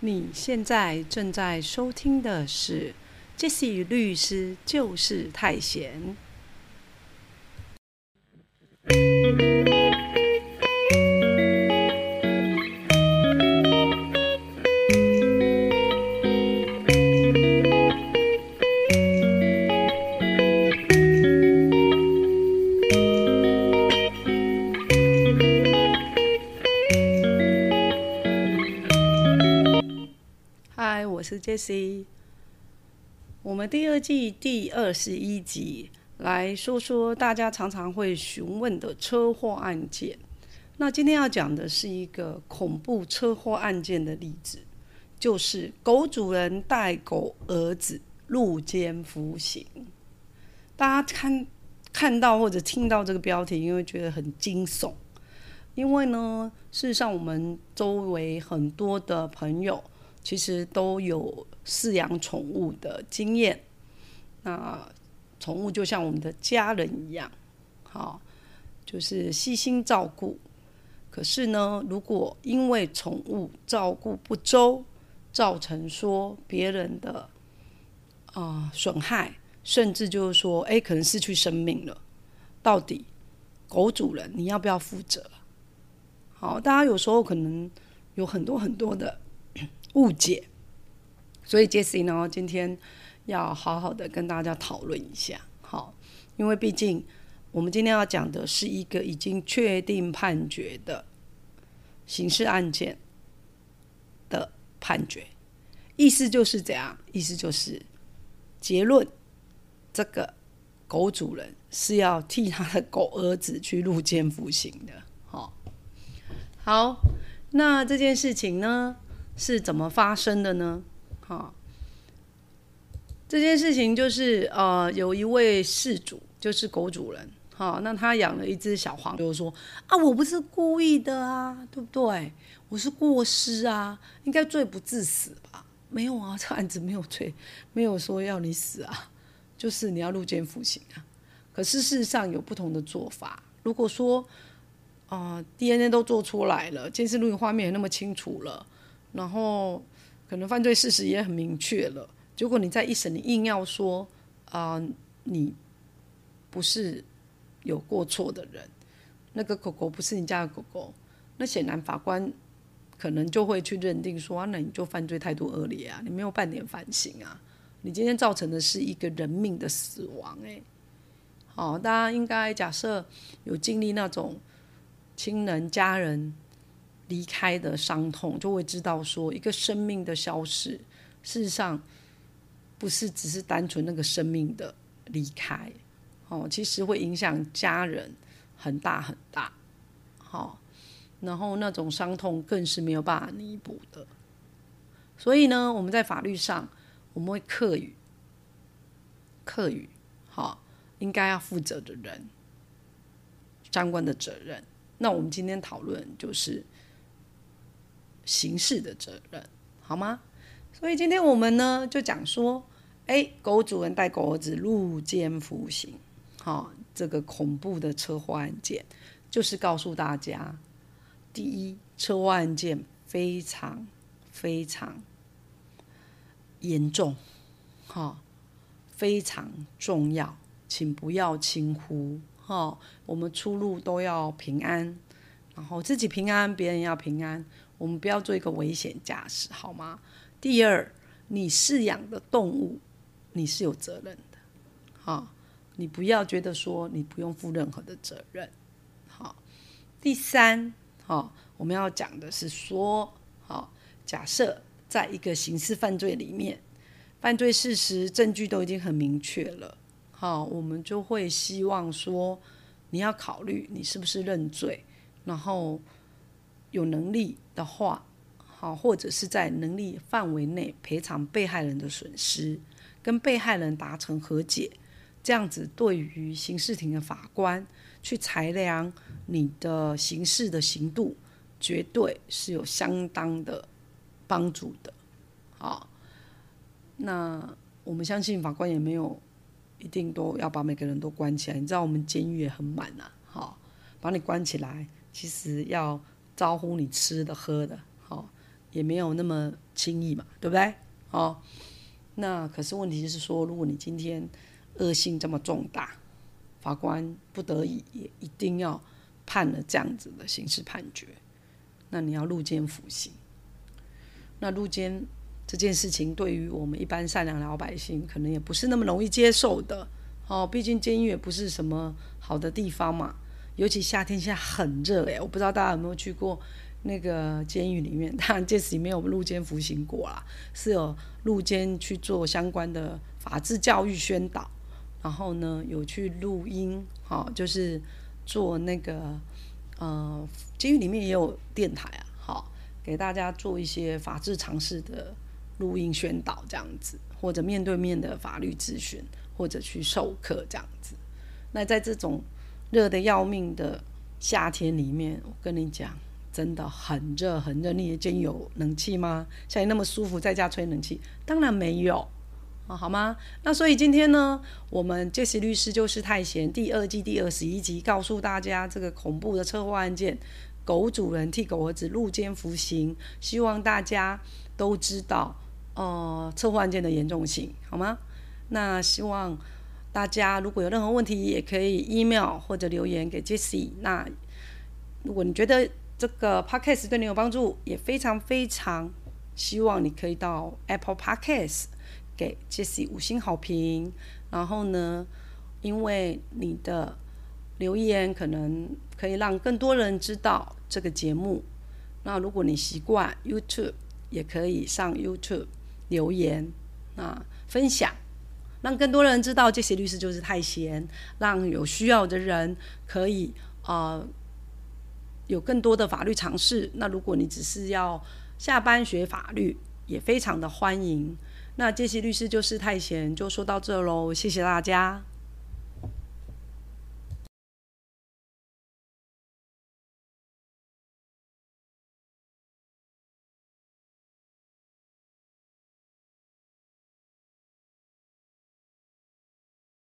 你现在正在收听的是《杰西律师就是太闲》。是 Jesse，。我们第二季第二十一集来说说大家常常会询问的车祸案件。那今天要讲的是一个恐怖车祸案件的例子，就是狗主人带狗儿子入监服刑。大家看看到或者听到这个标题，因为觉得很惊悚。因为呢，事实上我们周围很多的朋友其实都有饲养宠物的经验。那宠物就像我们的家人一样，好，就是细心照顾。可是呢，如果因为宠物照顾不周，造成说别人的啊损害，甚至就是说，哎，可能失去生命了，到底狗主人你要不要负责？好，大家有时候可能有很多很多的误解，所以 Jessie 呢，今天要好好的跟大家讨论一下。好，因为毕竟我们今天要讲的是一个已经确定判决的刑事案件的判决，意思就是这样，意思就是结论，这个狗主人是要替他的狗儿子去入监服刑的。好。好，那这件事情呢是怎么发生的呢？好，这件事情就是呃，有一位事主，就是狗主人，好，那他养了一只小黄，就说啊，我不是故意的啊，对不对？我是过失啊，应该罪不至死吧？没有啊，这案子没有罪，没有说要你死啊，就是你要入监服刑啊。可是事实上有不同的做法，如果说。啊，DNA 都做出来了，监视录影画面也那么清楚了，然后可能犯罪事实也很明确了。结果你在一审，你硬要说啊，你不是有过错的人，那个狗狗不是你家的狗狗，那显然法官可能就会去认定说，那你就犯罪态度恶劣啊，你没有半点反省啊，你今天造成的是一个人命的死亡，哎，好，大家应该假设有经历那种。亲人、家人离开的伤痛，就会知道说，一个生命的消失，事实上不是只是单纯那个生命的离开，哦，其实会影响家人很大很大，好，然后那种伤痛更是没有办法弥补的。所以呢，我们在法律上，我们会课予课予，好，应该要负责的人相关的责任。那我们今天讨论就是刑事的责任，好吗？所以今天我们呢就讲说，哎，狗主人带狗儿子入监服刑，好，这个恐怖的车祸案件，就是告诉大家，第一，车祸案件非常非常严重，哈，非常重要，请不要轻忽。哦，我们出入都要平安，然后自己平安，别人要平安。我们不要做一个危险驾驶，好吗？第二，你饲养的动物，你是有责任的，好，你不要觉得说你不用负任何的责任。好，第三，好，我们要讲的是说，好，假设在一个刑事犯罪里面，犯罪事实证据都已经很明确了。好，我们就会希望说，你要考虑你是不是认罪，然后有能力的话，好，或者是在能力范围内赔偿被害人的损失，跟被害人达成和解，这样子对于刑事庭的法官去裁量你的刑事的刑度，绝对是有相当的帮助的。好，那我们相信法官也没有。一定都要把每个人都关起来，你知道我们监狱也很满呐，好，把你关起来，其实要招呼你吃的喝的，哦，也没有那么轻易嘛，对不对？哦，那可是问题是说，如果你今天恶性这么重大，法官不得已也一定要判了这样子的刑事判决，那你要入监服刑。那入监这件事情，对于我们一般善良的老百姓，可能也不是那么容易接受的。哦，毕竟监狱也不是什么好的地方嘛，尤其夏天现在很热诶，我不知道大家有没有去过那个监狱里面，当然这次没有入监服刑过啦，是有入监去做相关的法治教育宣导，然后呢有去录音，好，就是做那个呃，监狱里面也有电台啊，好，给大家做一些法治常识的录音宣导这样子，或者面对面的法律咨询。或者去授课这样子，那在这种热的要命的夏天里面，我跟你讲，真的很热很热。你的监有冷气吗？像你那么舒服，在家吹冷气？当然没有啊，好吗？那所以今天呢，我们杰西律师就是太闲第二季第二十一集，告诉大家这个恐怖的车祸案件，狗主人替狗儿子入监服刑，希望大家都知道，呃，车祸案件的严重性，好吗？那希望大家如果有任何问题，也可以 email 或者留言给 Jessie。那如果你觉得这个 podcast 对你有帮助，也非常非常希望你可以到 Apple Podcast 给 Jessie 五星好评。然后呢，因为你的留言可能可以让更多人知道这个节目。那如果你习惯 YouTube，也可以上 YouTube 留言，那分享。让更多人知道这些律师就是太闲，让有需要的人可以啊有更多的法律尝试。那如果你只是要下班学法律，也非常的欢迎。那这些律师就是太闲，就说到这喽，谢谢大家。